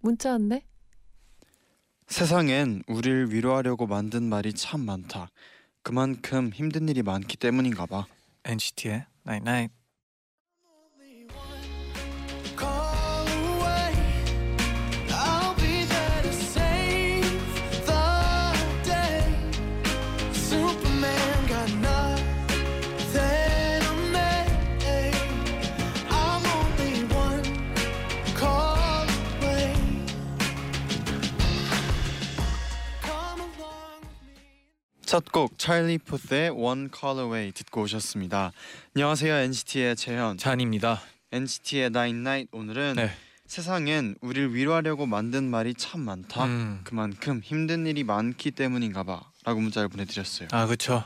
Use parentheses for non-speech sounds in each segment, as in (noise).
문자 왔네. 세상엔 우릴 위로하려고 만든 말이 참 많다. 그만큼 힘든 일이 많기 때문인가 봐. NCT의 Night Night. call 첫 곡 찰리 푸스의 One Call Away 듣고 오셨습니다. 안녕하세요 NCT의 재현. 잔입니다. NCT의 Nine Night 오늘은 네. 세상엔 우릴 위로하려고 만든 말이 참 많다. 음. 그만큼 힘든 일이 많기 때문인가 봐 라고 문자를 보내드렸어요. 아 그렇죠.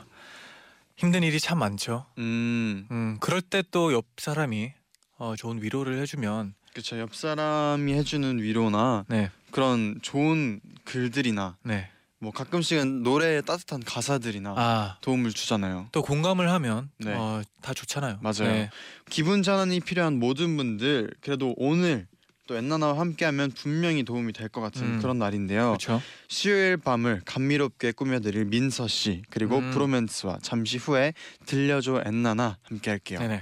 힘든 일이 참 많죠. 음, 음 그럴 때 또 옆 사람이 어, 좋은 위로를 해주면 그렇죠. 옆 사람이 해주는 위로나 네, 그런 좋은 글들이나 네. 뭐 가끔씩은 노래의 따뜻한 가사들이나 아. 도움을 주잖아요. 또 공감을 하면 네. 어, 다 좋잖아요. 맞아요. 네. 기분 전환이 필요한 모든 분들 그래도 오늘 또 엔나나와 함께하면 분명히 도움이 될 것 같은 음. 그런 날인데요. 그렇죠. 수요일 밤을 감미롭게 꾸며드릴 민서 씨 그리고 음. 브로맨스와 잠시 후에 들려줘 엔나나 함께할게요. 네네.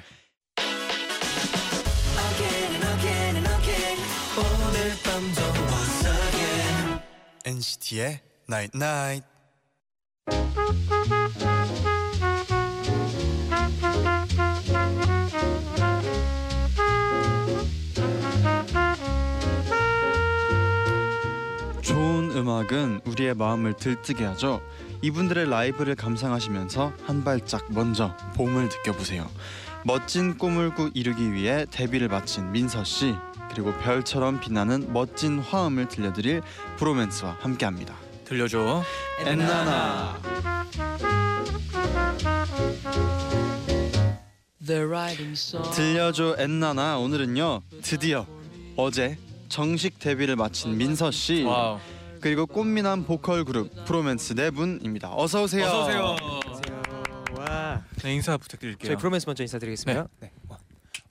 NCT의 Night Night. 좋은 음악은 우리의 마음을 들뜨게 하죠. 이분들의 라이브를 감상하시면서 한 발짝 먼저 봄을 느껴보세요. 멋진 꿈을 꾸 이루기 위해 데뷔를 마친 민서 씨 그리고 별처럼 빛나는 멋진 화음을 들려드릴 브로맨스와 함께합니다. 들려줘. 엔나나. The writing song. 들려줘 엔나나 오늘은요 드디어 어제 정식 데뷔를 마친 민서 씨 와우. 그리고 꽃미남 보컬 그룹 브로맨스 네 분입니다. 어서 오세요. 어서 오세요. 와. 네, 인사 부탁드릴게요. 저희 브로맨스 먼저 인사드리겠습니다. 네. We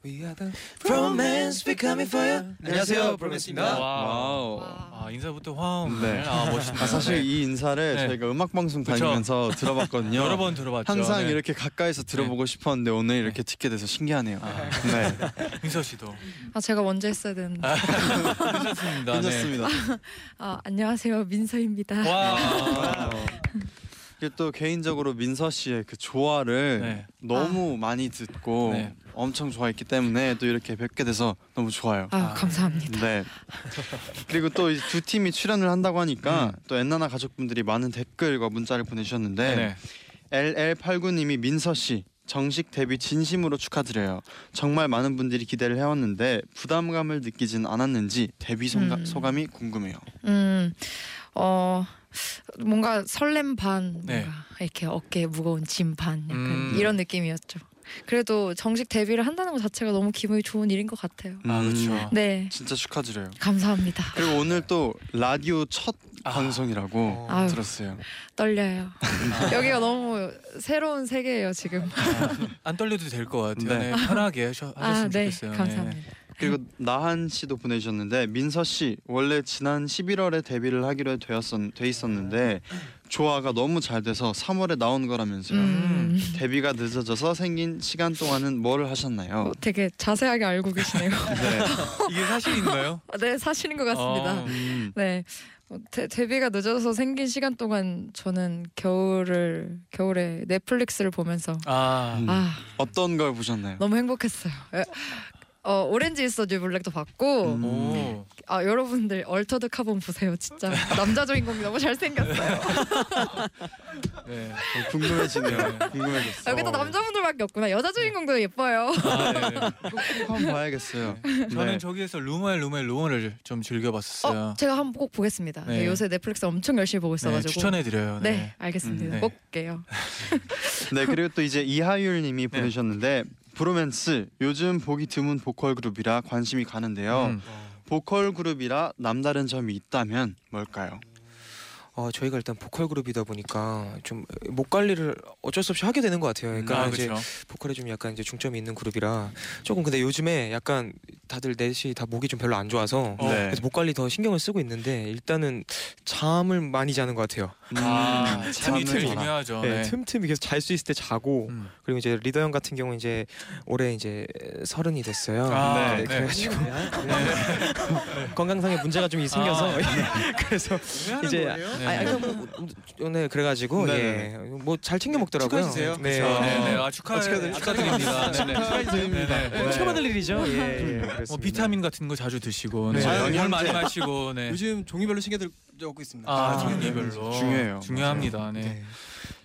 are the VROMANCE be coming for you. 안녕하세요, 브로맨스입니다. 와우. 아 인사부터 화음. 네. 아 멋있다. 아, 사실 이 인사를 네. 저희가 음악 방송 그쵸. 다니면서 들어봤거든요. (laughs) 여러 번 들어봤죠. 항상 네. 이렇게 가까이서 들어보고 싶었는데 오늘 이렇게 듣게 돼서 신기하네요. 아. 네, (laughs) 민서 씨도 아 제가 먼저 했어야 되는데. 괜찮습니다. 괜찮습니다. (laughs) 아 안녕하세요 민서입니다. 네. 와. 아. 또 개인적으로 민서 씨의 그 좋아를 네. 너무 많이 듣고 네. 엄청 좋아했기 때문에 또 이렇게 뵙게 돼서 너무 좋아요. 아 감사합니다. 네. 그리고 또 두 팀이 출연을 한다고 하니까 또 엔나나 가족분들이 많은 댓글과 문자를 보내주셨는데 네네. LL89님이 민서 씨 정식 데뷔 진심으로 축하드려요. 정말 많은 분들이 기대를 해왔는데 부담감을 느끼진 않았는지 데뷔 소가, 음. 소감이 궁금해요. 음, 어 뭔가 설렘 반, 뭔가 네. 이렇게 어깨에 무거운 짐 반, 약간 음. 이런 느낌이었죠. 그래도 정식 데뷔를 한다는 것 자체가 너무 기분이 좋은 일인 것 같아요. 아 음, 그렇죠. 네, 진짜 축하드려요. 감사합니다. 그리고 오늘 또 라디오 첫 아. 방송이라고 아유. 들었어요. 떨려요. (laughs) 여기가 너무 새로운 세계예요 지금. 안 떨려도 될 것 같아요. 네. 네. 편하게 하셔, 아, 하셨으면 네, 좋겠어요. 감사합니다. 그리고 나한 씨도 보내주셨는데 민서 씨 원래 지난 11월에 데뷔를 하기로 되었었 돼 있었는데 조화가 너무 잘 돼서 3월에 나온 거라면서요. 음, 데뷔가 늦어져서 생긴 시간 동안은 뭘 하셨나요? 어, 되게 자세하게 알고 계시네요. (laughs) 네. 이게 사실인가요? (laughs) 네, 사실인 것 같습니다. 어. 음, 네. 어, 데, 데뷔가 늦어서 생긴 시간 동안 저는 겨울을 겨울에 넷플릭스를 보면서 아, 음. 아 어떤 걸 보셨나요? 너무 행복했어요. 에, 어 Orange Is the New Black도 봤고 음. 오. 아 여러분들 Altered Carbon 보세요. 진짜 (laughs) 남자 주인공이 너무 잘생겼어요. (laughs) 네. 어, 궁금해지네요. 궁금해졌어. 아, 여기 또 남자분들밖에 없구나. 여자 주인공도 예뻐요. 아, 네. (laughs) 꼭 한번 봐야겠어요. 저는 네. 저기에서 루멜 루멜 루머를 좀 즐겨봤었어요. 어, 제가 한번 꼭 보겠습니다. 네, 네. 요새 넷플릭스 엄청 열심히 보고 네, 있어가지고. 추천해드려요. 네, 네. 알겠습니다. 음, 네. 꼭 볼게요. 네 그리고 또 이제 이하율님이 네. 보내셨는데 브로맨스 요즘 보기 드문 보컬 그룹이라 관심이 가는데요. 음. 보컬 그룹이라 남다른 점이 있다면 뭘까요? 어 저희가 일단 보컬 그룹이다 보니까 좀 목 관리를 어쩔 수 없이 하게 되는 것 같아요. 그러니까 아, 이제. 보컬에 좀 약간 이제 중점이 있는 그룹이라 조금 근데 요즘에 약간 다들 넷이 다 목이 좀 별로 안 좋아서 어. 네. 그래서 목 관리 더 신경을 쓰고 있는데 일단은 잠을 많이 자는 것 같아요. 아, 음, 틈이 잠을 중요하죠. 네, 네. 틈틈이 계속 잘 수 있을 때 자고 음. 그리고 이제 리더 형 같은 경우 이제 올해 이제 서른이 됐어요. 아, 네, 네. 그래가지고 (laughs) 건강상에 문제가 좀 생겨서 (laughs) 그래서 이제 네. 아, 아니, 뭐, 뭐, 네 그래가지고 네, 예, 뭐잘 챙겨 먹더라고요. 축하해주세요. 네. 네, 네. 어, 아, 축하, 축하드립니다. 네, 네. 축하드립니다. 네, 네. 뭐 처음 받을 일이죠. 예, 예, 뭐. 비타민 같은 거 자주 드시고, 네. 네. 물 많이 마시고, 네. 요즘 종류별로 챙겨 들고 있습니다. 아, 아, 종류별로 중요해 요. 중요합니다. 네. 네.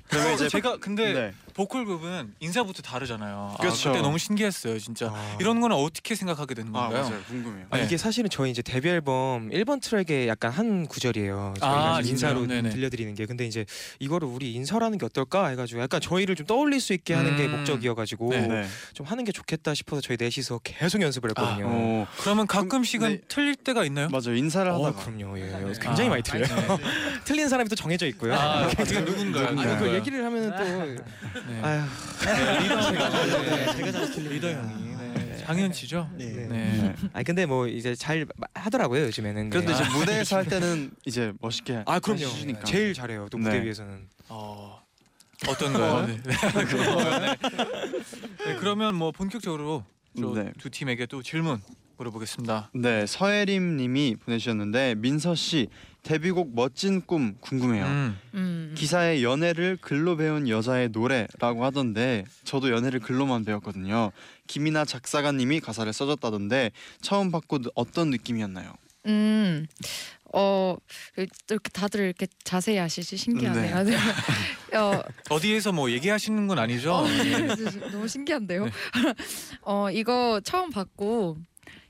그러면 이제 제가 근데 네. 보컬 그룹은 인사부터 다르잖아요. 아, 그렇죠. 그때 너무 신기했어요, 진짜. 아. 이런 거는 어떻게 생각하게 되는 아 건가요? 맞아요. 궁금해요. 아, 네. 이게 사실은 저희 이제 데뷔 앨범 1번 트랙의 약간 한 구절이에요. 저희가 아, 이제 인사로 진짜요? 네네. 들려드리는 게 근데 이제 이거를 우리 인설하는 게 어떨까 해가지고 약간 저희를 좀 떠올릴 수 있게 하는 게 음. 목적이어가지고 네. 네. 좀 하는 게 좋겠다 싶어서 저희 넷이서 계속 연습을 했거든요. 어, 그러면 가끔씩은 네. 틀릴 때가 있나요? 맞아요. 인사를 어, 하다가 그럼요. 예. 네. 굉장히 아, 많이 틀려요. 네. (laughs) 틀린 사람이 또 정해져 있고요. 아, (laughs) 지금 누군가요? 아니 누군가요? 그 얘기를 하면은 또 (laughs) 네. 아휴 네, 리더 제가 네, 제가 잘 틀리니까. 리더 형이 네. 장현치죠? 네. 네. 네. 아니 근데 뭐 이제 잘 마- 하더라고요 요즘에는. 네. 이제 무대에서 할 (laughs) 때는 이제 멋있게 아 그럼요. 하시니까. 제일 잘해요. 또 무대 네. 위에서는. 어, 어떤가요? 네. 네. (laughs) 네, 그러면 뭐 본격적으로 저 네. 두 팀에게 또 질문 물어보겠습니다. 네, 서혜림 님이 보내주셨는데 민서 씨 데뷔곡 멋진 꿈 궁금해요. 음. 음. 기사에 연애를 글로 배운 여자의 노래라고 하던데 저도 연애를 글로만 배웠거든요. 김이나 작사가님이 가사를 써줬다던데 처음 받고 느- 어떤 느낌이었나요? 음. 어 이렇게 다들 이렇게 자세히 아시지 신기하네요. 네. 어, 어디에서 뭐 얘기하시는 건 아니죠? 어, 네. 너무 신기한데요. (laughs) 어 이거 처음 받고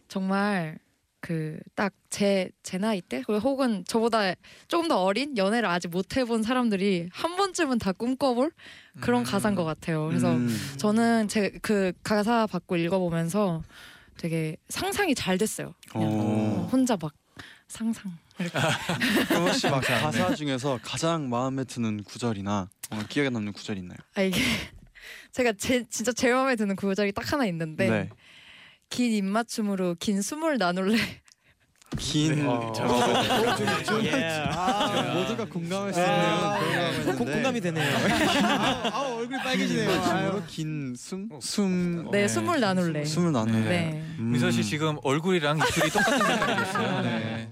정말 그 딱 제 제 나이 때 혹은 저보다 조금 더 어린 연애를 아직 못 해본 사람들이 한 번쯤은 다 꿈꿔볼 그런 음. 가사인 것 같아요. 그래서 음, 저는 제 그 가사 받고 읽어보면서 되게 상상이 잘 됐어요. 혼자 막 상상. 그럼 혹시 막 가사 중에서 가장 마음에 드는 구절이나 어, 기억에 남는 구절이 있나요? 아 이게 (laughs) 제가 제 진짜 제 마음에 드는 구절이 딱 하나 있는데 네. 긴 입맞춤으로 긴 숨을 나눌래. 긴 어. 아, 모두가 공감할 수 있는 아, 그런 거 공- 공감이 되네요. 아 얼굴이 빨개지네요. 맞춤으로 긴 숨? 숨 네, 네. 숨을 나눌래. 숨을 나누네. 네. 음. 민서 씨 지금 얼굴이랑 입술이 똑같은 색깔이 됐어요. 네.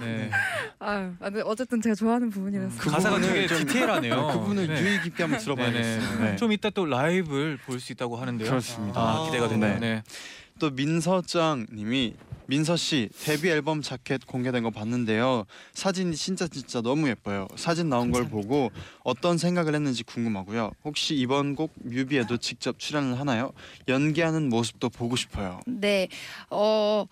네. 아, 아, 근데 어쨌든 제가 좋아하는 부분이라서. 그 가사가 부분을 되게 좀- 디테일하네요. 그 부분을 네. 유의 깊게 한번 들어봐야겠어요. 네네. 네. 좀 이따 또 라이브를 볼 수 있다고 하는데요. 그렇습니다. 아, 기대가 되네요. 네. 네. 또 민서짱님이 민서 씨 데뷔 앨범 자켓 공개된 거 봤는데요. 사진이 진짜 진짜 너무 예뻐요. 사진 나온 걸 보고 어떤 생각을 했는지 궁금하고요. 혹시 이번 곡 뮤비에도 직접 출연을 하나요? 연기하는 모습도 보고 싶어요. 네, 어,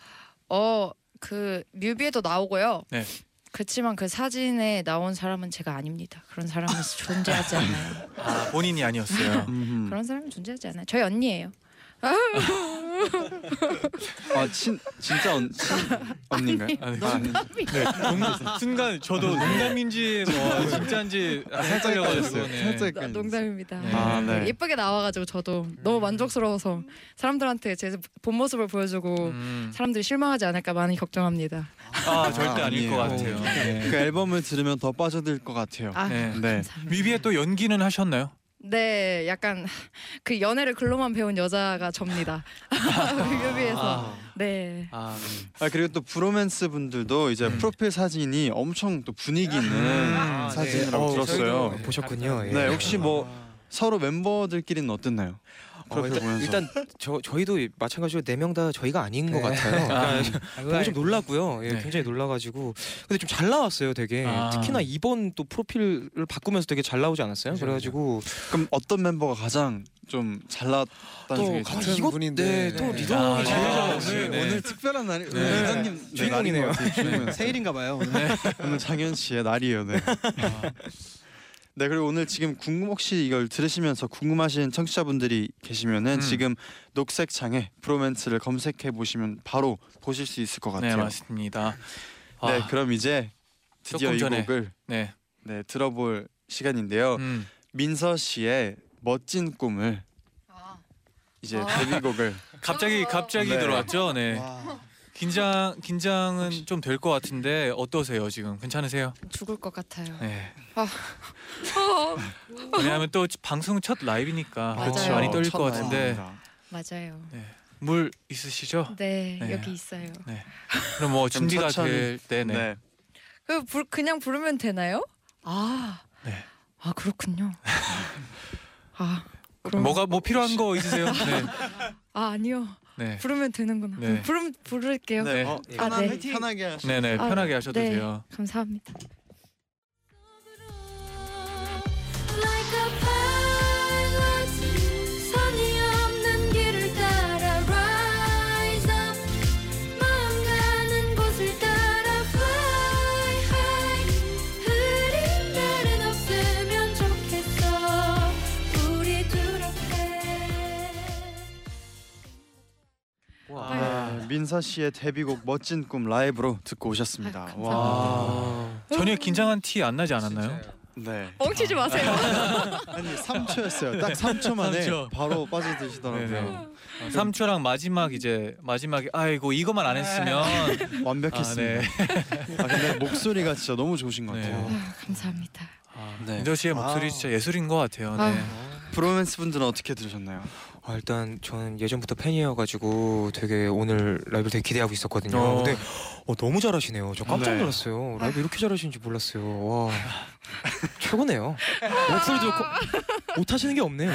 어, 그 뮤비에도 나오고요. 네. 그렇지만 그 사진에 나온 사람은 제가 아닙니다. 그런 사람은 (laughs) 존재하지 않아요. 아, 본인이 아니었어요. 음흠. 그런 사람은 존재하지 않아요. 저희 언니예요. 아 친, 진짜 언, 친 언니인가요? 아, 네. 아, 아니. 네, 농- 순간 저도 농담인지 뭐 진짜인지 헷갈려가지고 네. 살짝 나- 헷갈렸어요. 농담입니다. 네. 아, 네. 예쁘게 나와가지고 저도 너무 만족스러워서 사람들한테 제 본 모습을 보여주고 음. 사람들이 실망하지 않을까 많이 걱정합니다. 아 절대 아, 아닐 것. 같아요. 네. 그 앨범을 들으면 더 빠져들 것 같아요. 아, 네. 네. 감사합니다. 뮤비에 또 연기는 하셨나요? 네, 약간 그 연애를 글로만 배운 여자가 접니다. (laughs) 뮤비에서. 네. 아, 아 그리고 또 브로맨스 분들도 이제 음. 프로필 사진이 엄청 또 분위기 있는 음. 사진이라고 어, 들었어요. 보셨군요. 예. 네, 혹시 뭐 서로 멤버들끼리는 어땠나요? 어, 일단, 보면서. 일단 저 저희도 마찬가지로 네 명 다 저희가 아닌 것 네. 같아요. 그러니까 (laughs) 보고 좀 놀랐고요. 예, 네. 굉장히 놀라가지고 근데 좀 잘 나왔어요, 되게. 아. 특히나 이번 또 프로필을 바꾸면서 되게 잘 나오지 않았어요? 그죠, 그래가지고 그럼 어떤 멤버가 가장 좀 잘 나왔다는 또 중에 아, 같은 이것 분인데. 네, 또 네. 리더 아, 제일 아, 잘나왔어요. 네, 네. 오늘 특별한 날이 네. 오늘 회장님 네, 주인공이네요. 주인공. (laughs) 생일인가 봐요. 오늘. (laughs) 오늘 장현 씨의 날이에요. 네. 네 그리고 오늘 지금 궁금 혹시 이걸 들으시면서 궁금하신 청취자분들이 계시면은 음. 지금 녹색 창에 브로맨스를 검색해 보시면 바로 보실 수 있을 것네 같아요. 맞습니다. 네 아, 그럼 이제 드디어 이. 곡을 네. 네 들어볼 시간인데요. 음. 민서 씨의 멋진 꿈을 아, 이제 아. 데뷔곡을 갑자기 갑자기 네. 들어왔죠. 네. 와. 긴장 긴장은 좀 될 것 같은데 어떠세요 지금? 괜찮으세요? 죽을 것 같아요. 네. 어, (laughs) 왜냐하면 또 방송 첫 라이브니까 맞아요. 많이 떨릴 첫 것 같은데 라이브입니다. 맞아요. 물 있으시죠? 네, 네. 여기 있어요. 그럼 뭐좀 준비가. 될 때 네. 네. 그 불, 그냥 부르면 되나요? 아, 네. 아 그렇군요. (laughs) 아, 그럼 뭐가 뭐 필요한 거 있으세요? 네. 아 아니요. 네. 부르면 되는구나. 네. 부르면 부를게요. 네. 어, 예. 편한, 아, 네. 편하게 하시죠. 네, 네. 아, 편하게 하셔도 네. 돼요. 감사합니다. 민서 씨의 데뷔곡 멋진 꿈 라이브로 듣고 오셨습니다. 아, 와. 아. 전혀 긴장한 티 안 나지 않았나요? 네. 뻥치지 마세요. (laughs) 아니 3초였어요. 딱 3초 만에 삼 초. 바로 빠져드시더라고요. 네네. 3초랑 마지막 이제 마지막에 아이고 이것만 안 했으면 (laughs) 완벽했습니다. 아, 근데 목소리가 진짜 너무 좋으신 것 네. 같아요. 아, 감사합니다. 아, 네. 민서 씨의 목소리 아. 진짜 예술인 것 같아요. 아. 네. 브로맨스 분들은 어떻게 들으셨나요? 아, 일단 저는 예전부터 팬이어가지고 되게 오늘 라이브 되게 기대하고 있었거든요. 어. 근데 어, 너무 잘하시네요. 저 깜짝 네. 놀랐어요. 라이브 이렇게 잘하시는지 몰랐어요. 와 최고네요. 목소리 좋고 못하시는 게 없네요.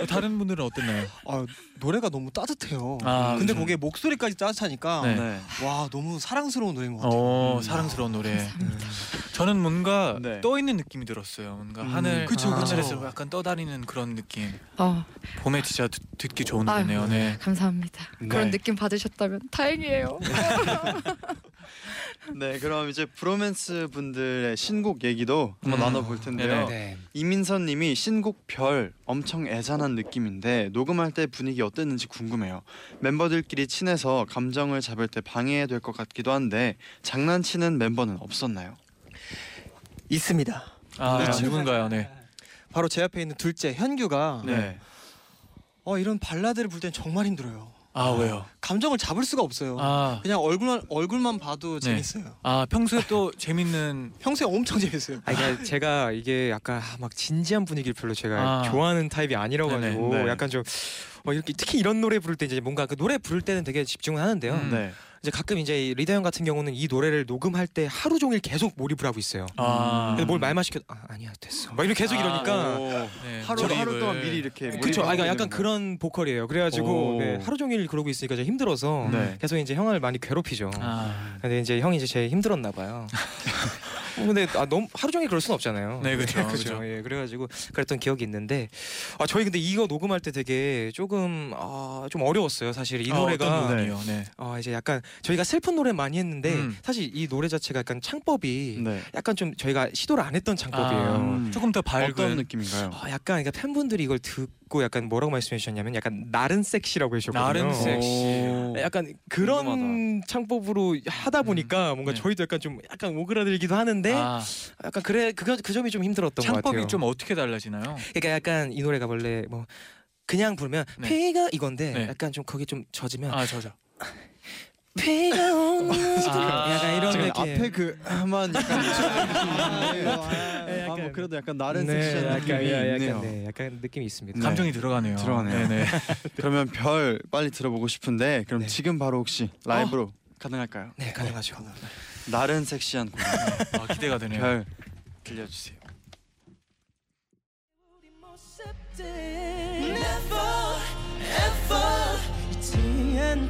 어, 다른 분들은 어땠나요? 아, 노래가 너무 따뜻해요. 아, 근데 그죠. 거기에 목소리까지 따뜻하니까 네. 와 너무 사랑스러운 노래인 것 같아요. 어 음. 사랑스러운 노래. 감사합니다. 저는 뭔가 네. 떠 있는 느낌이 들었어요. 뭔가 음. 하늘 그쵸, 그쵸, 그쵸. 하늘에서 약간 떠다니는 그런 느낌. 어, 봄에 진짜 듣, 듣기 좋은 아유. 노래네요. 네. 감사합니다. 네. 그런 느낌 받으셨다면 다행이에요. (laughs) 네, 그럼 이제 브로맨스 분들의 신곡 얘기도 한번 음. 나눠볼 텐데요. 네네. 이민선님이 신곡 별 엄청 애잔한 느낌인데 녹음할 때 분위기 어땠는지 궁금해요. 멤버들끼리 친해서 감정을 잡을 때 방해될 것 같기도 한데 장난치는 멤버는 없었나요? 있습니다. 아 그렇죠. 누군가요? 네. 바로 제 앞에 있는 둘째 현규가 네. 어 이런 발라드를 부를 땐 정말 힘들어요. 아 왜요? 감정을 잡을 수가 없어요. 아, 그냥 얼굴만 얼굴만 봐도 네. 재밌어요. 아 평소에 또 (laughs) 재밌는 평소에 엄청 재밌어요. 아, 그러니까 제가 이게 약간 막 진지한 분위기를 별로 제가 아. 좋아하는 타입이 아니라 네네. 가지고 네. 약간 좀 어, 이렇게 특히 이런 노래 부를 때 이제 뭔가 그 노래 부를 때는 되게 집중을 하는데요. 음. 네. 이제 가끔 이제 이 리더 형 같은 경우는 이 노래를 녹음할 때 하루 종일 계속 몰입을 하고 있어요. 아, 근데 뭘 말만 시켜 아, 아니야 됐어. 막 이렇게 계속 이러니까 오. 네, 하루 몰입을. 하루 동안 미리 이렇게 그쵸. 아, 그러니까 약간 그런 보컬이에요. 그래가지고 오. 네, 하루 종일 그러고 있으니까 좀 힘들어서 네. 계속 이제 형을 많이 괴롭히죠. 아, 근데 이제 형이 이제 제일 힘들었나 봐요. (laughs) 어, 근데 아, 너무 하루 종일 그럴 순 없잖아요. 네, 그죠. 그쵸. 예, 그래가지고 그랬던 기억이 있는데 아 저희 근데 이거 녹음할 때 되게 조금 아, 좀 어려웠어요. 사실 이 아, 노래가 어떤? 네. 아 이제 약간 저희가 슬픈 노래 많이 했는데 음. 사실 이 노래 자체가 약간 창법이 네. 약간 좀 저희가 시도를 안 했던 창법이에요. 아, 음. 조금 더 밝은 어떤 느낌인가요? 아, 약간 그러니까 팬분들이 이걸 듣고 약간 뭐라고 말씀해 주셨냐면 약간 나른 섹시라고 해주셨거든요. 나른 섹시. 오. 약간 그런 궁금하다. 창법으로 하다 보니까 뭔가 네. 저희도 약간 좀 약간 오그라들기도 하는데 아, 약간 그래 그거 그 점이 좀 힘들었던 것 같아요. 창법이 좀 어떻게 달라지나요? 그러니까 약간 이 노래가 원래 뭐 그냥 부르면 네. 비가 이건데 네. 약간 좀 거기 좀 젖으면 아 저죠. 비가 오는 (laughs) 아, 아, 약간 이런 느낌. 앞에 그만 약간 (laughs) 네, 그, 아, 약간 아뭐 뭐 그래도 약간 나른 네, 섹시한 약간, 느낌이 예, 약간, 있네요. 네, 약간 느낌이 있습니다. 네. 감정이 들어가네요. 들어가네요. 네네. (laughs) 그러면 별 빨리 들어보고 싶은데 그럼 지금 바로 혹시 라이브로 어? 가능할까요? 네 가능하죠. 나른 섹시한 곡. 아 기대가 되네요. 별 들려주세요.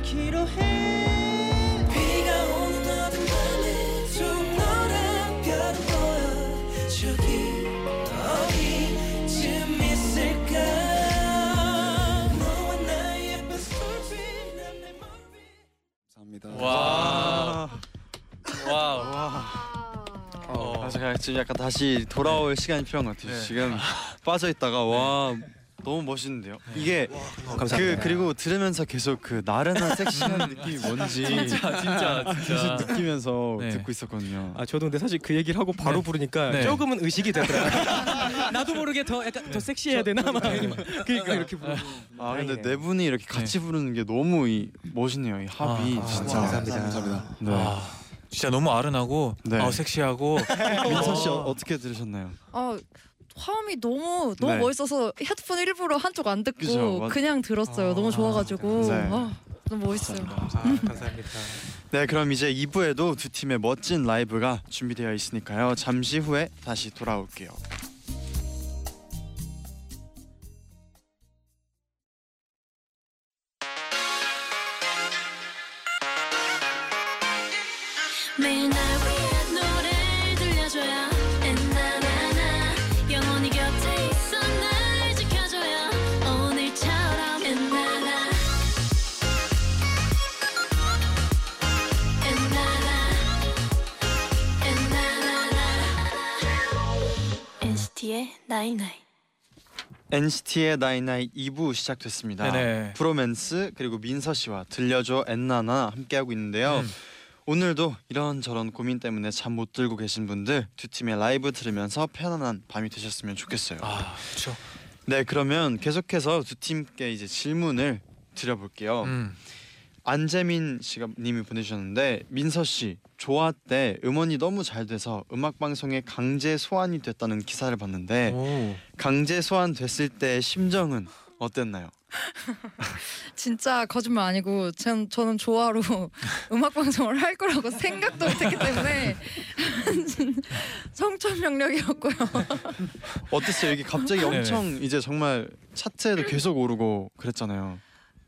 않기로 해 지금 약간 다시 돌아올 시간이 필요한 것 같아요. 네. 지금 (laughs) 빠져 있다가 와 너무 멋있는데요. 이게 그 그리고 들으면서 계속 그 나른한 섹시한 느낌이 뭔지 진짜 진짜 계속 진짜. 느끼면서 네. 듣고 있었거든요. 아 저도 근데 사실 그 얘기를 하고 바로 네. 부르니까 네. 조금은 의식이 되더라고요. (laughs) 나도 모르게 더 약간 더 섹시해야 되나 막 (laughs) 그러니까 이렇게 부르. 아 근데. 네 분이 이렇게 같이 부르는 게 너무 이, 멋있네요. 이 합이 아, 진짜. 감사합니다. 네. 아, 진짜 너무 아른하고 네. 아, 섹시하고 (laughs) 민서 씨 어, 어떻게 들으셨나요? 어 화음이 너무 너무 네. 멋있어서 헤드폰 일부러 한쪽 안 듣고 그죠, 맞- 그냥 들었어요. 아, 너무 좋아가지고 네. 아, 너무 멋있어요. 아, 감사합니다. 네, 그럼 이제 2부에도 두 팀의 멋진 라이브가 준비되어 있으니까요. 잠시 후에 다시 돌아올게요. night night NCT의 나이나이 2부 시작됐습니다. 네네. 브로맨스 그리고 민서 씨와 들려줘 엔나나 함께하고 있는데요. 음. 오늘도 이런저런 고민 때문에 잠 못 들고 계신 분들 두 팀의 라이브 들으면서 편안한 밤이 되셨으면 좋겠어요. 아 그렇죠. 네, 그러면 계속해서 두 팀께 이제 질문을 드려볼게요. 음. 안재민 씨가 님이 보내주셨는데 민서 씨 좋아 때 음원이 너무 잘 돼서 음악 방송에 강제 소환이 됐다는 기사를 봤는데 오. 강제 소환 됐을 때 심정은 어땠나요? (laughs) 진짜 거짓말 아니고 전 저는 조화로 (laughs) 음악 방송을 할 거라고 생각도 못했기 때문에 (laughs) 청천벽력이었고요. 어땠어요? 이게 갑자기 네네. 엄청 이제 정말 차트에도 계속 오르고 그랬잖아요.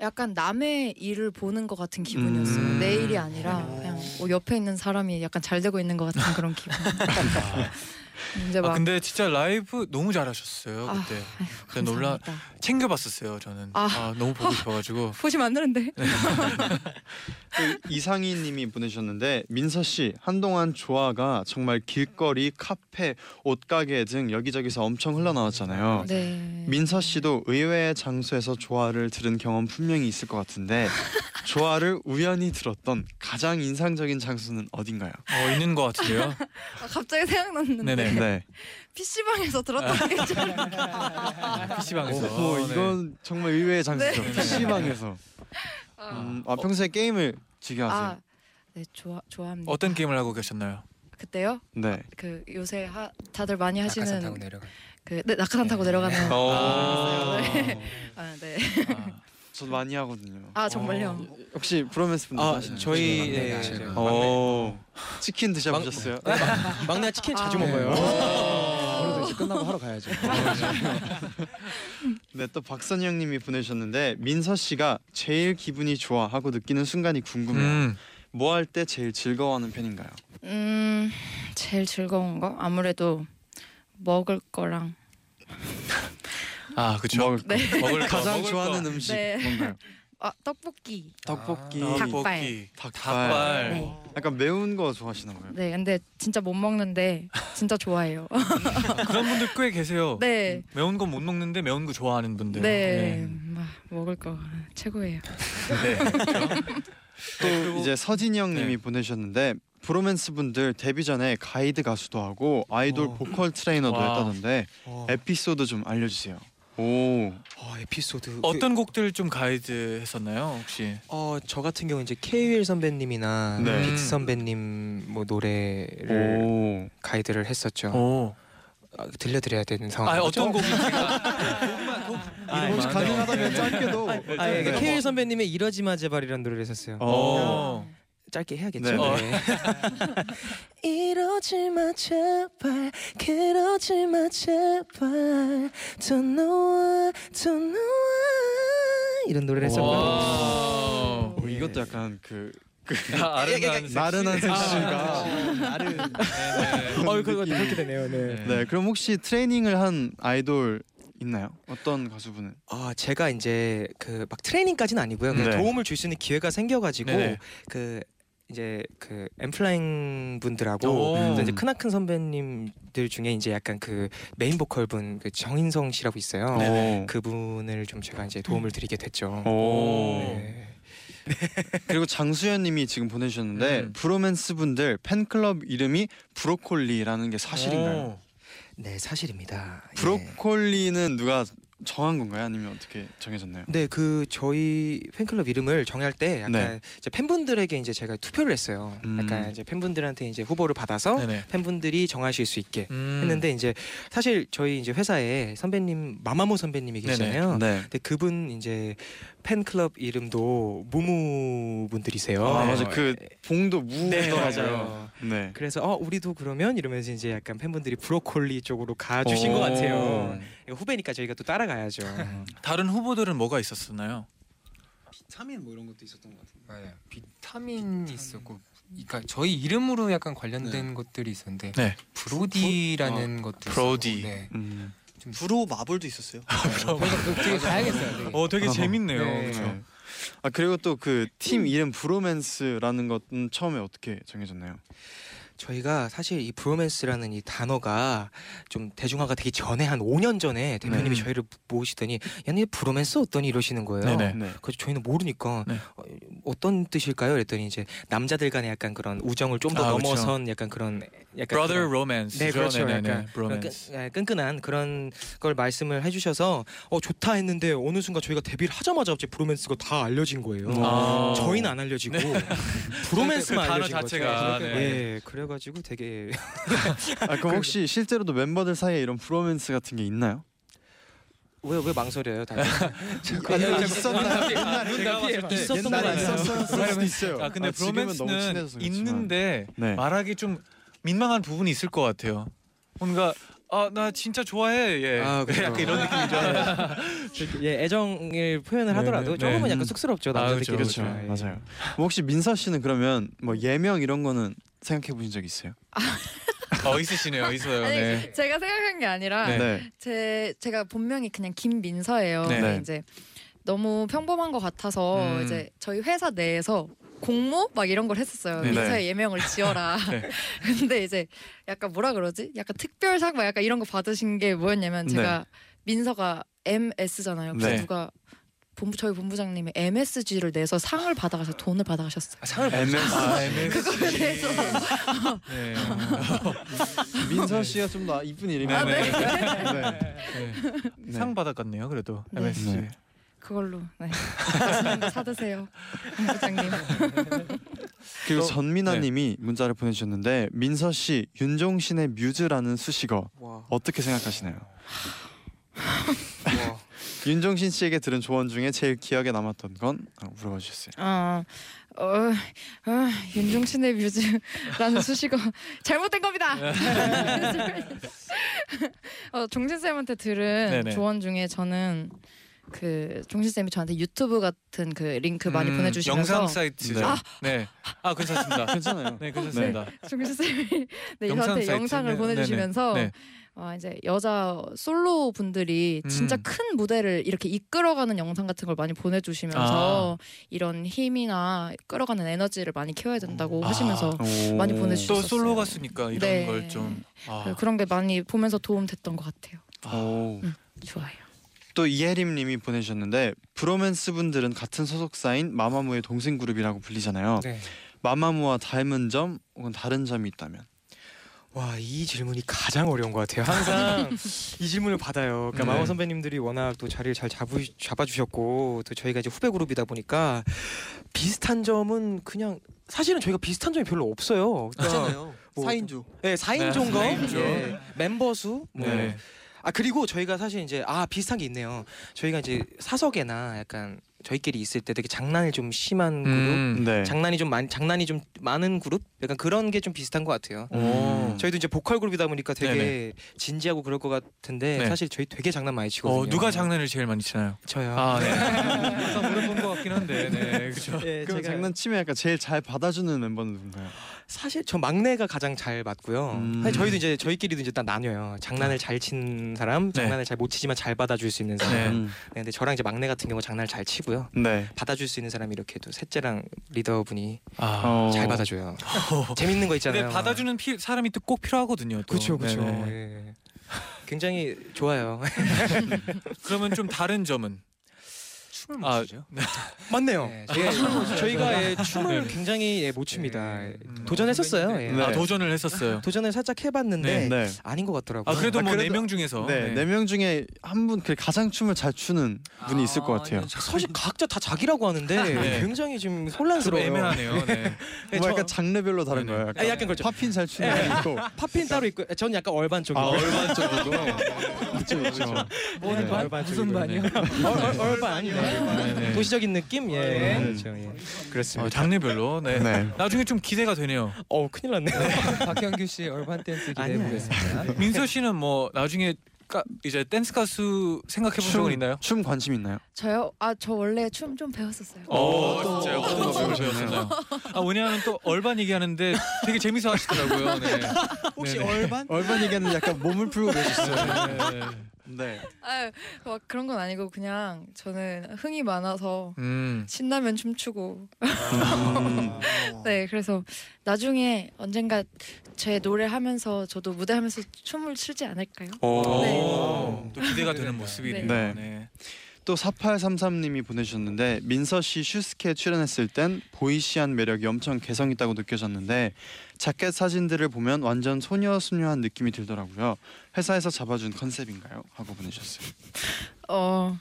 약간 남의 일을 보는 것 같은 기분이었어요. 음. 내 일이 아니라 그냥 뭐 옆에 있는 사람이 약간 잘 되고 있는 것 같은 그런 기분. (laughs) 이제 막 아 근데 진짜 라이브 너무 잘하셨어요 아, 그때. 아이고, 진짜 놀라 감사합니다. 챙겨봤었어요 저는. 아. 아, 너무 보고 싶어가지고. 보시면 안 되는데. 또 이상희 님이 보내주셨는데 민서 씨 한동안 조화가 정말 길거리, 카페, 옷가게 등 여기저기서 엄청 흘러나왔잖아요. 네. 민서 씨도 의외의 장소에서 조화를 들은 경험 분명히 있을 것 같은데 (laughs) 조화를 우연히 들었던 가장 인상적인 장소는 어딘가요? 어 있는 것 같은데요. (laughs) 아, 갑자기 생각났는데 네네. 네. PC방에서 들었던 게 좀. PC방에서. 오, 네. 이건 정말 의외의 장소죠. 네. PC방에서. 아, 음, 아 평소에 게임을 즐겨 하세요? 아, 네 좋아 좋아합니다. 어떤 게임을 하고 계셨나요? 그때요? 네. 그 요새 하, 다들 많이 낙하산 타고 하시는 내려가. 그 네, 낙하산 타고 내려가는. 오. 네. 아 네. 아, 저도 많이 하거든요. 아 정말요? 어. 혹시 브로맨스 분들 아 하시나요? 저희 네, 네, 제가. 제가 오. 치킨 드셔보셨어요? 막내 치킨 자주 아. 먹어요. 오늘도 이제 끝나고 하러 가야죠. (laughs) 네, 또 박선영님이 보내주셨는데 민서 씨가 제일 기분이 좋아 하고 느끼는 순간이 궁금해요. 음. 뭐 할 때 제일 즐거워하는 편인가요? 음 제일 즐거운 거 아무래도 먹을 거랑 (laughs) 아 그렇죠. 먹을 거. 네. 먹을 거, 가장 먹을 좋아하는 거. 음식 네. 뭔가요? 아 떡볶이. 떡볶이. 아, 닭발. 닭발. 닭발. 네. 약간 매운 거 좋아하시나 봐요. 네 근데 진짜 못 먹는데 진짜 좋아해요. (laughs) 그런 분들 꽤 계세요. 네. 매운 거못 먹는데 매운 거 좋아하는 분들. 네. 막 먹을 거 최고예요. (laughs) 네. 그렇죠. 또 네, 이제 서진영님이 네. 보내주셨는데 브로맨스 분들 데뷔 전에 가이드 가수도 하고 아이돌 어. 보컬 트레이너도 와. 했다던데 어, 에피소드 좀 알려주세요. 오. 어, 에피소드. 어떤 곡들 좀 가이드 했었나요 혹시? 어 저 같은 경우 이제 케이윌 선배님이나 네. 빅 선배님 뭐 노래를 오. 가이드를 했었죠. 오. 아, 들려드려야 되는 상황. (laughs) 아 어떤 곡인지가 아, 혹시 네. 가능하다면 짧게도. 아, 예, 네. 케이윌 선배님의 이러지 마 제발이라는 노래를 했었어요. 어. 짧게 해야겠죠. 네. 어. 네. (laughs) 이러지 마 제발 그러지 마 제발 Don't know why, don't know why 이런 노래를 했었고요. 와. 어, 이것도 약간 그 아, 아름다운 나른한 (laughs) 섹시가 나를 네, 어 그거 그렇게 되네요. 네. 네. 네 그럼 혹시 트레이닝을 한 아이돌 있나요? 어떤 가수분은? 아 제가 이제 그 막 트레이닝까지는 아니고요. 네. 도움을 줄 수 있는 기회가 생겨가지고 네네. 그 이제 그 엔플라잉 분들하고. 또 이제 크나큰 선배님들 중에 이제 약간 그 메인 보컬 분그 정인성 씨라고 있어요. 오. 그분을 좀 제가 이제 도움을 드리게 됐죠. 오. 네. (laughs) 그리고 장수현님이 지금 보내주셨는데 음. 브로맨스 분들 팬클럽 이름이 브로콜리라는 게 사실인가요? 오. 네 사실입니다. 예. 브로콜리는 누가 정한 건가요? 아니면 어떻게 정해졌나요? 네, 그 저희 팬클럽 이름을 정할 때 약간 네. 이제 팬분들에게 이제 제가 투표를 했어요. 음. 약간 이제 팬분들한테 이제 후보를 받아서 네네. 팬분들이 정하실 수 있게 음. 했는데 이제 사실 저희 이제 회사에 선배님 마마무 선배님이. 계시잖아요. 네. 근데 그분 이제 팬클럽 이름도 무무 분들이세요. 아 네. 맞아 그 봉도 네, 무더라고요. 맞아요. 네. 그래서 어 우리도 그러면 이러면서 이제 약간 팬분들이 브로콜리 쪽으로 가주신 오. 것 같아요. 이거 후배니까 저희가 또 따라가야죠. (laughs) 다른 후보들은 뭐가 있었나요? 비타민 뭐 이런 것도 있었던 것 같은데. 맞아요. 비타민 이 있었고, 그러니까 저희 이름으로 약간 관련된 것들이 있었는데 네. 브로디라는 것도 브로디. 있었고, 네. 음. 브로 마블도 있었어요. 되게 가야겠어요. 되게. 어 되게 재밌네요. 네. 그렇죠. 네. 아 그리고 또 그 팀 이름 브로맨스라는 것은 처음에 어떻게 정해졌나요? 저희가 사실 이 브로맨스라는 이 단어가 좀 대중화가 되기 전에 한 5년 전에 대표님이 네. 저희를 모시더니 야니 브로맨스 어떠니 이러시는 거예요. 네네. 네. 그래서 저희는 모르니까 네. 어, 떤 뜻일까요? 그랬더니 이제 남자들 간에 약간 그런 우정을 좀더 아, 그렇죠. 넘어선 약간 그런 약간 Brother 그런- Romance. 네 그렇죠. 네네네. 약간 Bromance. 끈, 아, 끈끈한 그런 걸 말씀을 해 주셔서 어 좋다 했는데 어느 순간 저희가 데뷔를 하자마자 갑자기 브로맨스가 다 알려진 거예요. 아. 저희는 안 알려지고 브로맨스만 그 알려진 자체가, 거죠. 네. 예, 그래 가지고 되게 (laughs) 아 그럼 혹시 실제로도 멤버들 사이에 이런 브로맨스 같은 게 있나요? 왜왜 망설여요? 다들? (laughs) 아니 있었나요? 제가 봤을 때 있었던 건 옛날에 아니에요. 있었을 수도 있어요. 아 근데 지금은 너무 브로맨스는 친해져서 그렇지만. 있는데 네. 말하기 좀 민망한 부분이 있을 것 같아요. 뭔가 아 나 진짜 좋아해. 예. 아, 그렇죠. 약간 이런 느낌이죠. (laughs) 예, 애정을 표현을 네, 하더라도 네, 조금은 네. 약간 쑥스럽죠 아, 남자들끼리 그렇죠, 그렇죠. 예. 맞아요. 뭐 혹시 민서 씨는 그러면 뭐 예명 이런 거는 생각해 보신 적 있어요? 어 있으시네요. 있어요. 아니 네. 제가 생각한 게 아니라 네. 제 제가 본명이 그냥 김민서예요. 네. 근데 네. 이제 너무 평범한 것 같아서 음. 이제 저희 회사 내에서 공모 막 이런 걸 했었어요. 네. 민서의 예명을 지어라. (laughs) 네. (laughs) 근데 이제 약간 뭐라 그러지? 약간 특별상 막 약간 이런 거 받으신 게 뭐였냐면 네. 제가 민서가 MS잖아요. 그래서 네. 누가 본부 저희 본부장님이 MSG를 내서 상을 받아가서 돈을 받아가셨어요. 아, 상을 MS 아, MS. 그거에 대해서 네. 민서 씨가 좀 더 이쁜 이름이 아, 네. 네. 네. 네. 상 받았겠네요. 그래도 네. MSG. 네. 그걸로 네. 사드세요, 본부장님. 그리고 또- 전민아님이 문자를 보내주셨는데 민서 씨 윤종신의 뮤즈라는 수식어 와. 어떻게 생각하시나요? 와. 윤종신 씨에게 들은 조언 중에 제일 기억에 남았던 건 아, 물어봐 주셨어요. 어, 어, 어 윤종신의 뮤즈라는 (laughs) 수식어 잘못된 겁니다. (laughs) 어, 종신 쌤한테 들은 네네. 조언 중에 저는 그 종신 쌤이 저한테 유튜브 같은 그 링크 많이 음, 보내주시면서 영상 사이트. 네. 아, 네. 아 괜찮습니다. (laughs) 괜찮아요. 네, 괜찮습니다. 종신 쌤이 네, 영상 저한테 사이트. 영상을 네, 보내주시면서 네, 네. 어, 이제 여자 솔로 분들이 진짜 음. 큰 무대를 이렇게 이끌어가는 영상 같은 걸 많이 보내주시면서 이런 힘이나 끌어가는 에너지를 많이 키워야 된다고 아. 하시면서 오. 많이 또 보내주셨어요. 솔로 가수니까 이런 네. 걸 좀. 아. 그- 그런 게 많이 보면서 도움 됐던 것 같아요. 오. 좋아요. 또 이혜림님이 보내주셨는데 브로맨스 분들은 같은 소속사인 마마무의 동생 그룹이라고 불리잖아요. 네. 마마무와 닮은 점 혹은 다른 점이 있다면 와, 이 질문이 가장 어려운 것 같아요. 항상 이 질문을 받아요. 그러니까 네. 마마 선배님들이 워낙 또 자리를 잘 잡으, 잡아주셨고 또 저희가 이제 후배 그룹이다 보니까 비슷한 점은 그냥 사실은 저희가 비슷한 점이 별로 없어요. 그러니까 있잖아요. 뭐- 4인조. 네, 4인조인 네, 거, 4인조. 예, 멤버 수, 뭐. 네. 아 그리고 저희가 사실 이제 아 비슷한 게 있네요. 저희가 이제 사석에나 약간 저희끼리 있을 때 되게 장난이 좀 심한 그룹, 음. 네. 장난이 좀 많, 장난이 좀 많은 그룹, 약간 그런 게 좀 비슷한 것 같아요. 오. 저희도 이제 보컬 그룹이다 보니까 되게 네네. 진지하고 그럴 것 같은데 네. 사실 저희 되게 장난 많이 치거든요. 어, 누가 장난을 제일 많이 치나요? 저요. 아, 네. (laughs) 물어본 것 같긴 한데, 네, 그렇죠. 예, 그럼 제가 장난치면 약간 제일 잘 받아주는 멤버는 누군가요? 사실 저 막내가 가장 잘 맞고요. 음. 사실 저희도 이제 저희끼리도 이제 딱 나뉘어요. 장난을 잘 치는 사람, 네. 장난을 잘 못 치지만 잘 받아줄 수 있는 사람. 네. 음. 네, 근데 저랑 이제 막내 같은 경우 장난을 잘 치고요. 네. 받아줄 수 있는 사람이 이렇게 또 셋째랑 리더분이 아, 어. 잘 받아줘요. (laughs) 재밌는 거 있잖아요. 근데 받아주는 피, 사람이 또 꼭 필요하거든요. 또. 그렇죠, 그렇죠. 네네. 예. 굉장히 좋아요. (laughs) 그러면 좀 다른 점은 춤을 못 아, 추죠. (laughs) 맞네요. 네, 예, 저희가 예, 춤을 네. 굉장히 예, 못 춥니다. 네. 음. 도전했었어요. 예. 네. 아, 도전을 했었어요. (laughs) 도전을 살짝 해봤는데 네. 네. 아닌 것 같더라고요. 아 그래도 아, 뭐네 명 중에서 네, 네 명 중에 한분그 가장 춤을 잘 추는 분이 있을 것 같아요. 사실 각자 다 자기라고 하는데 (laughs) 네. 굉장히 지금 좀 혼란스러워요. 애매하네요. 네. 네, 뭐 저- 약간 장르별로 다른 네네. 거예요. 약간, 아, 약간 그렇죠. popping 잘 추는 분 있고. popping 따로 있고 전 약간 urban 쪽이고. 아 urban 쪽이고. 그렇죠, 그렇죠. 네, 반? urban 무슨. 반이요? 얼, urban. 네. 네 네. 도시적인 느낌. 예. 네. 그렇죠. 예. 그렇습니다. 어, 장르별로. 네. 네. 나중에 좀 기대가 되네요. 어 큰일 났네. (laughs) 박현규 씨 urban 댄스 기대해. 보겠습니다. 민서 씨는 뭐 나중에 가, 이제 댄스 가수 생각해 본 적은 있나요? 춤 관심 있나요? 저요? 아 저 원래 춤 좀 배웠었어요. 어, 진짜요? 어떤 어떤 춤을 거 배웠었나요? 아 왜냐하면 또 얼반 얘기하는데 되게 재밌어 하시더라고요. 네. 혹시 네네. 얼반? 얼반 얘기하는 약간 몸을 풀고 계셨어요. 네. 네. 아, 막 그런 건 아니고 그냥 저는 흥이 많아서 음. 신나면 춤추고 음. (laughs) 네 그래서 나중에 언젠가 제 노래 하면서 저도 무대 하면서 춤을 추지 않을까요? 오. 오, 또 기대가 되는 모습이네요. 네. 네. 또 4833님이 보내주셨는데 민서 씨 슈스케 출연했을 땐 보이시한 매력이 엄청 개성 있다고 느껴졌는데 자켓 사진들을 보면 완전 소녀 소녀한 느낌이 들더라고요. 회사에서 잡아준 컨셉인가요? 하고 보내주셨어요. 어,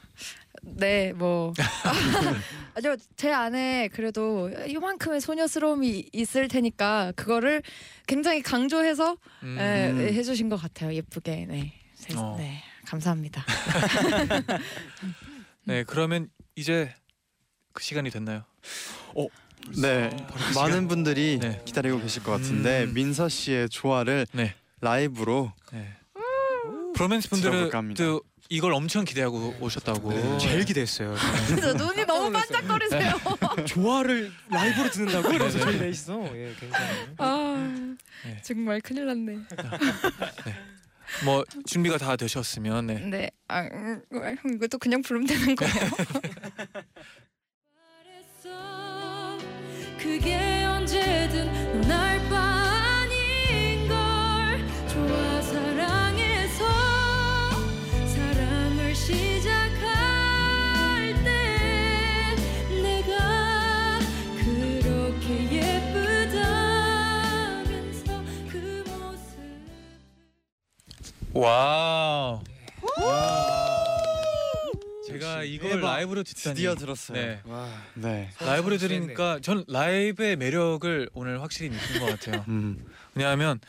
네, 뭐. (laughs) 아주 제 안에 그래도 이만큼의 소녀스러움이 있을 테니까 그거를 굉장히 강조해서 음. 예, 해주신 것 같아요. 예쁘게. 네. 세- 어. 네. 감사합니다. (laughs) 네, 그러면 이제 그 시간이 됐나요? 네, 많은 분들이 네. 기다리고 계실 것 같은데 음. 민서 씨의 조화를 네. 라이브로 네. 브로맨스 분들은 들어볼까. 또 이걸 엄청 기대하고 오셨다고. 네. 제일 기대했어요. 진짜 눈이 너무 반짝거리세요. 조화를 라이브로 듣는다고? 그래서 네, 네. 저희 넷이서 예, 굉장히. 아, 네. 정말 큰일 났네. 뭐 준비가 다 되셨으면 네. 네. 아, 음, 이것도 그냥 부르면 되는 거예요. (laughs) 그게 언제든 wow. 제가 이걸 대박. 라이브로 듣다니. 드디어 들었어요. 네. 와. 네. 라이브로 들으니까 전 라이브의 매력을 오늘 확실히 느낀 것 같아요. (laughs) 음. 왜냐하면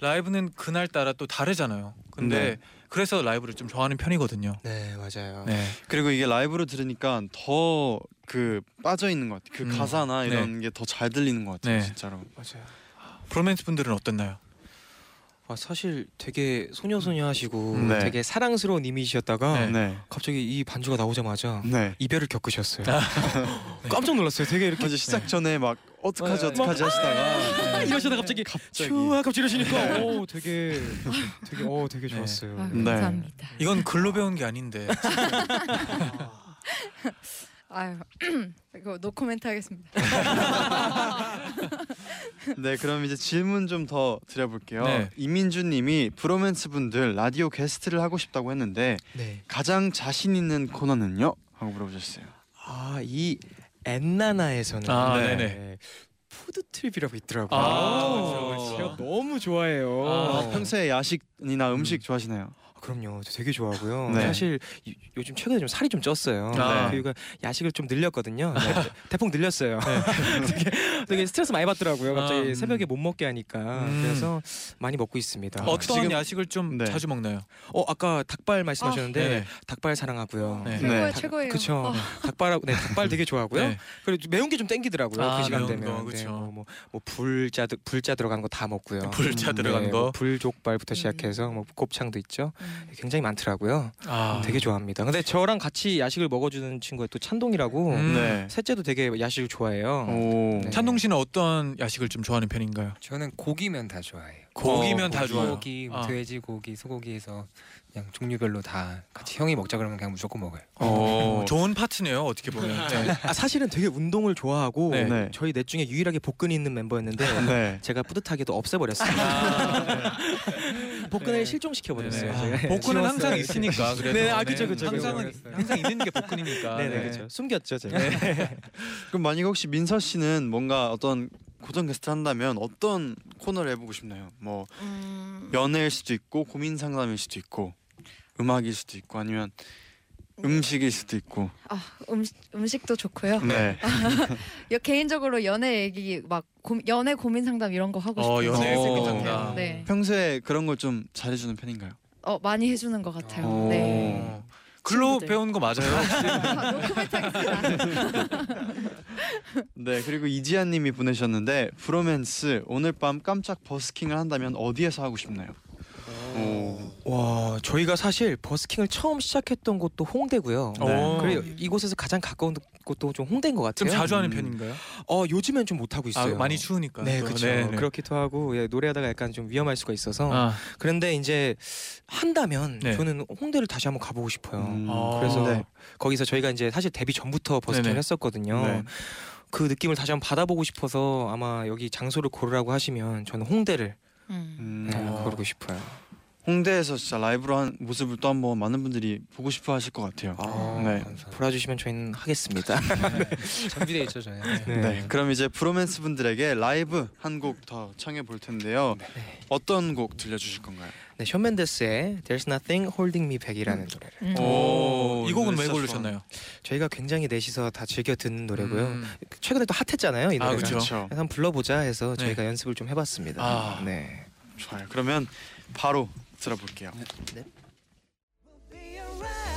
라이브는 그날 따라 또 다르잖아요. 근데 네. 그래서 라이브를 좀 좋아하는 편이거든요. 네 맞아요. 네. 그리고 이게 라이브로 들으니까 더 그 빠져 있는 것 같아요. 그 음. 가사나 이런 게 더 잘 들리는 것 같아요, 네. 진짜로. 맞아요. 브로맨스 분들은 어땠나요? 아, 사실 되게 소녀소녀 하시고 네. 되게 사랑스러운 이미지였다가 네. 네. 갑자기 이 반주가 나오자마자 네. 이별을 겪으셨어요. (laughs) 깜짝 놀랐어요. 되게 이렇게 맞아 시작 전에 막 어떡하지 네. 어떡하지 하시다가 아, 이러시다 갑자기 갑자기 슈아 갑자기 이러시니까 오 되게 되게 어 되게 네. 좋았어요. 아, 네. 감사합니다. 이건 글로 배운 게 아닌데. (laughs) (laughs) 아유, (clears throat) 이거 노코멘트 하겠습니다. (laughs) 네 그럼 이제 질문 좀 더 드려볼게요. 네. 이민주님이 브로맨스 분들 라디오 게스트를 하고 싶다고 했는데 네. 가장 자신 있는 코너는요? 하고 물어보셨어요. 아 이 엔나나에서는 아, 네. 네네. food trip이라고 있더라고요. 아, 그렇죠, 그렇죠. 제가 너무 좋아해요. 아, 어, 평소에 야식이나 음식 좋아하시나요? 그럼요. 저 되게 좋아하고요. (laughs) 네. 사실 이- 요즘 최근에 좀 살이 좀 쪘어요. 아. 그리고 야식을 좀 늘렸거든요. 네, (laughs) 대폭 늘렸어요. (laughs) 되게, 되게 스트레스 많이 받더라고요. 갑자기 아, 음. 새벽에 못 먹게 하니까. 음. 그래서 많이 먹고 있습니다. 어떤 지금- 야식을 좀 네. 자주 먹나요? 어 아까 닭발 말씀하셨는데 네네. 닭발 사랑하고요. 네. 최고예요, 네. 최고예요. 그쵸. 어, 닭발 네, 닭발 되게 좋아하고요. 네. 그리고 매운 게 좀 땡기더라고요. 아, 그 시간 매운 되면. 거, 그쵸. 네, 뭐, 뭐, 뭐 불자 들- 불자 들어간 거 다 먹고요. 불자 음, 들어간 네, 거. 뭐 불족발부터 음. 시작해서 뭐 곱창도 있죠. 음. 굉장히 많더라고요. 아, 되게 좋아합니다. 근데 저랑 같이 야식을 먹어주는 친구가 또 찬동이라고 음. 네. 셋째도 되게 야식을 좋아해요. 오. 네. 찬동 씨는 어떤 야식을 좀 좋아하는 편인가요? 저는 고기면 다 좋아해요. 고기면 다 고기, 좋아요. 고기, 뭐 아. 돼지고기, 소고기에서 그냥 종류별로 다 같이 형이 먹자 그러면 그냥 무조건 먹어요. 어, 좋은 파트네요. 어떻게 보면. 네. 아, 사실은 되게 운동을 좋아하고 네. 네. 저희 넷 중에 유일하게 복근이 있는 멤버였는데 네. 제가 뿌듯하게도 없애버렸습니다. 아, (laughs) 복근을 실종시켜 버렸어요. 네네. 복근은 항상 있으니까. (laughs) 그래서 네, 아, 그쵸, 그쵸, 항상. 항상 있는 게 복근이니까. 네네 네. 그렇죠. 숨겼죠 제가. (laughs) 그럼 만약 혹시 민서 씨는 뭔가 어떤 고정 게스트 한다면 어떤 코너를 해보고 싶나요? 뭐 음, 연애일 수도 있고 고민 상담일 수도 있고 음악일 수도 있고 아니면 음식일 수도 있고. 아, 음식, 음식도 좋고요. 네. (laughs) 여- 개인적으로 연애 얘기 막 고, 연애 고민 상담 이런 거 하고 어, 싶어요. 연애 어. 고민 상담. 네, 평소에 그런 걸 좀 잘해주는 편인가요? 어 많이 해주는 것 같아요. 오. 네. 어. 글로 친구들. 배운 거 맞아요? (laughs) 아. (laughs) 네 그리고 이지아님이 보내셨는데 브로맨스 오늘 밤 깜짝 버스킹을 한다면 어디에서 하고 싶나요? 오. 와 저희가 사실 버스킹을 처음 시작했던 곳도 홍대고요. 네. 그리고 이곳에서 가장 가까운 곳도 좀 홍대인 것좀 같아요. 자주 하는 음. 편인가요? 어 요즘엔 좀 못 하고 아, 있어요. 많이 추우니까. 네, 또. 그렇죠. 그렇기도 하고 예, 노래하다가 약간 좀 위험할 수가 있어서 아, 그런데 이제 한다면 네. 저는 홍대를 다시 한번 가보고 싶어요. 음. 아. 그래서 네. 거기서 저희가 이제 사실 데뷔 전부터 버스킹을 네네. 했었거든요. 네. 그 느낌을 다시 한번 받아보고 싶어서 아마 여기 장소를 고르라고 하시면 저는 홍대를 음. 네, 어. 고르고 싶어요. 홍대에서 진짜 라이브로 한 모습을 또 한번 많은 분들이 보고 싶어 하실 것 같아요. 아, 네. 감사합니다. 불러주시면 저희는 하겠습니다. (laughs) 준비돼 있죠 저희. 네. 그럼 이제 브로맨스 분들에게 라이브 한 곡 더 청해 볼 텐데요. 네. 어떤 곡 들려주실 건가요? 네, 션 맨데스의 There's Nothing Holding Me Back이라는 노래를 음. 오, 이 곡은 네, 왜 고르셨나요? 저희가 굉장히 넷이서 다 즐겨 듣는 노래고요. 음. 최근에 또 핫했잖아요, 이 아, 노래가. 그쵸. 그렇죠. 한번 불러보자 해서 네. 저희가 연습을 좀 해봤습니다. 아. 네. 좋아요. 그러면 바로 들어볼게요. be alright.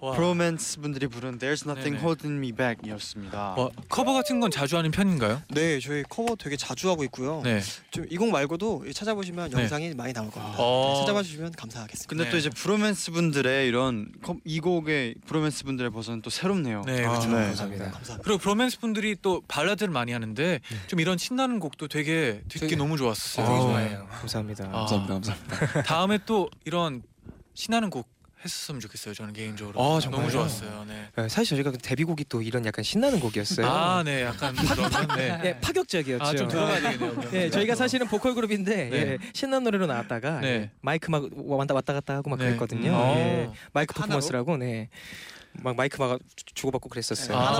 와. 브로맨스 분들이 부른 There's Nothing 네네. Holding Me Back이었습니다. 와, 커버 같은 건 자주 하는 편인가요? 네, 저희 커버 되게 자주 하고 있고요. 네. 좀 이 곡 말고도 찾아보시면 네. 영상이 많이 나올 겁니다. 어. 네, 찾아봐 주시면 감사하겠습니다. 근데 네. 또 이제 브로맨스 분들의 이런 컴- 이 곡의 브로맨스 분들의 버전은 또 새롭네요. 네, 아, 그렇죠. 네. 감사합니다. 감사합니다. 그리고 브로맨스 분들이 또 발라드를 많이 하는데 좀 이런 신나는 곡도 되게 듣기 되게- 너무 좋았어요. 되게 어, 좋아해요. 감사합니다. 아. 감사합니다. 다음에 또 이런 신나는 곡 했었으면 좋겠어요. 저는 개인적으로 아, 정말요? 너무 좋았어요. 네. 네, 사실 저희가 그 데뷔곡이 또 이런 약간 신나는 곡이었어요. 아, 네, 약간 그런 네. 네, 파격적이었죠. 아, 좀 들어가야 되겠네요. 네, 저희가 사실은 보컬 그룹인데 네. 예, 신나는 노래로 나왔다가 네. 예, 마이크 막 왔다 왔다 갔다 하고 막 네. 그랬거든요. 음. 예, 어. 마이크? 퍼포먼스라고 네. 막 마이크 막 주- 주고받고 그랬었어요. 아,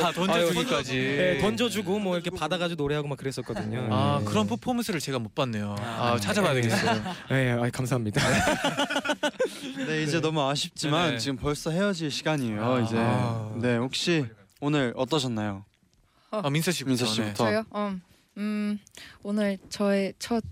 다 던져주기까지. 네, 던져주고 뭐 이렇게 받아가지고 노래하고 막 그랬었거든요. 아 예. 그런 퍼포먼스를 제가 못 봤네요. 아, 찾아봐야 되겠어요. 네, 아, 감사합니다. (laughs) 네, 이제 너무 아쉽지만 네네. 지금 벌써 헤어질 시간이에요. 아. 이제 네, 혹시 오늘 어떠셨나요? 아 민서 씨부터. 민서 네. 씨부터. 저요? 어, 음, 오늘 저의 첫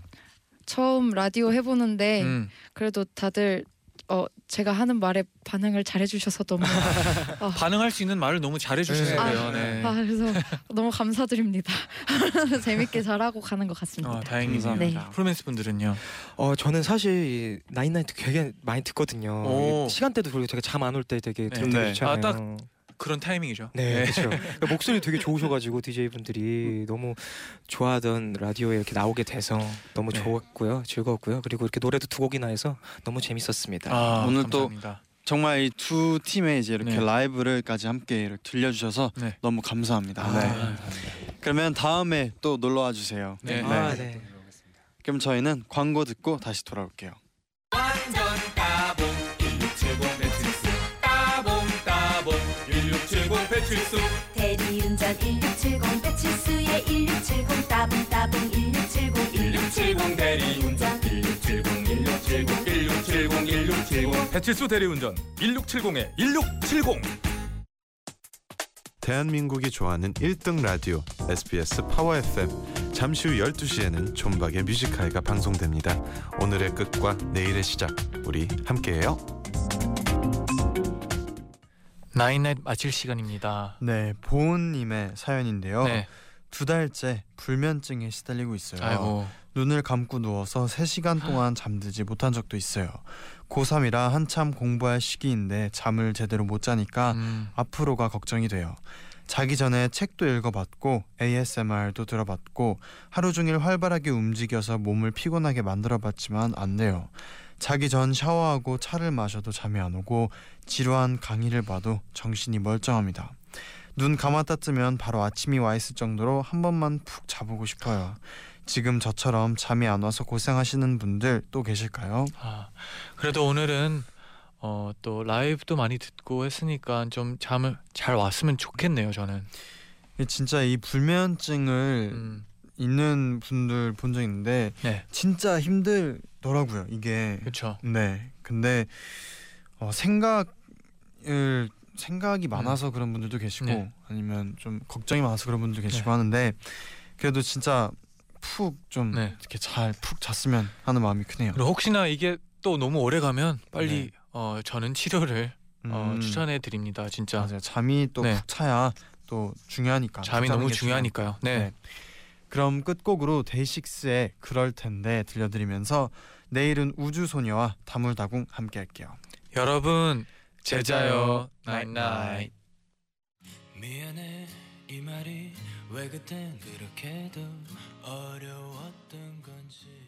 처음 라디오 해보는데 음. 그래도 다들 어 제가 하는 말에 반응을 잘해주셔서 너무 (laughs) 어, 반응할 수 있는 말을 너무 잘해주셔서 네. 그래요. 네. 아 그래서 너무 감사드립니다. (laughs) 재밌게 잘하고 가는 것 같습니다. 아 다행이네요. 감사합니다. 프로맨스 분들은요. 어 저는 사실 나인나이트 되게 많이 듣거든요. 오. 시간대도 그리고 되게 잠안 올 때 되게 네. 들으면 네. 좋잖아요. 아, 딱 그런 타이밍이죠. 네, 그렇죠. (laughs) 목소리 되게 좋으셔가지고 DJ 분들이 너무 좋아하던 라디오에 이렇게 나오게 돼서 너무 네. 좋았고요, 즐거웠고요. 그리고 이렇게 노래도 두 곡이나 해서 너무 재밌었습니다. 아, 오늘 또 감사합니다. 정말 이 두 팀의 이제 이렇게 네. 라이브를까지 함께 이렇게 들려주셔서 네. 너무 감사합니다. 아, 네. 감사합니다. 그러면 다음에 또 놀러 와 주세요. 네. 아, 네. 그럼 저희는 광고 듣고 다시 돌아올게요. 1670 배칠수 대리운전 1670 배칠수의 1670 따봉 따봉 1670 1670 대리운전 1670 1670 1670 1670 배칠수 대리운전 1670에 1670 대한민국이 좋아하는 1등 라디오 SBS 파워 FM 잠시 후 12시에는 존박의 뮤직하이가 방송됩니다. 오늘의 끝과 내일의 시작 우리 함께해요. 나인나잇 마칠 시간입니다. 네, 보은님의 사연인데요. 네. 두 달째 불면증에 시달리고 있어요. 아이고. 눈을 감고 누워서 3시간 동안 잠들지 못한 적도 있어요. 고3이라 한참 공부할 시기인데 잠을 제대로 못 자니까 음. 앞으로가 걱정이 돼요. 자기 전에 책도 읽어봤고 ASMR도 들어봤고 하루 종일 활발하게 움직여서 몸을 피곤하게 만들어봤지만 안 돼요. 자기 전 샤워하고 차를 마셔도 잠이 안 오고 지루한 강의를 봐도 정신이 멀쩡합니다. 눈 감았다 뜨면 바로 아침이 와 있을 정도로 한 번만 푹 자보고 싶어요. 지금 저처럼 잠이 안 와서 고생하시는 분들 또 계실까요? 아, 그래도 오늘은 어, 또 라이브도 많이 듣고 했으니까 좀 잠을 잘 왔으면 좋겠네요. 저는. 진짜 이 불면증을 음. 있는 분들 본 적 있는데 네. 진짜 힘들더라고요. 이게 그렇죠. 네. 근데 어, 생각을 생각이 많아서 그런 분들도 계시고 네. 아니면 좀 걱정이 많아서 그런 분들도 계시고 네. 하는데 그래도 진짜 푹좀 네. 이렇게 잘 푹 잤으면 하는 마음이 크네요. 그리고 혹시나 이게 또 너무 오래 가면 빨리 네. 어, 저는 치료를 어, 음, 추천해 드립니다. 진짜. 맞아요. 잠이 또푹 네. 차야 또 중요하니까. 잠이 너무 게 중요하니까요. 네. 네. 그럼 끝곡으로 데이식스의 그럴 텐데 들려드리면서 내일은 우주소녀와 다물다궁 함께 할게요. 여러분 제자요 나잇나잇. 미안해 이 말이 왜 그땐 그렇게도 어려웠던 건지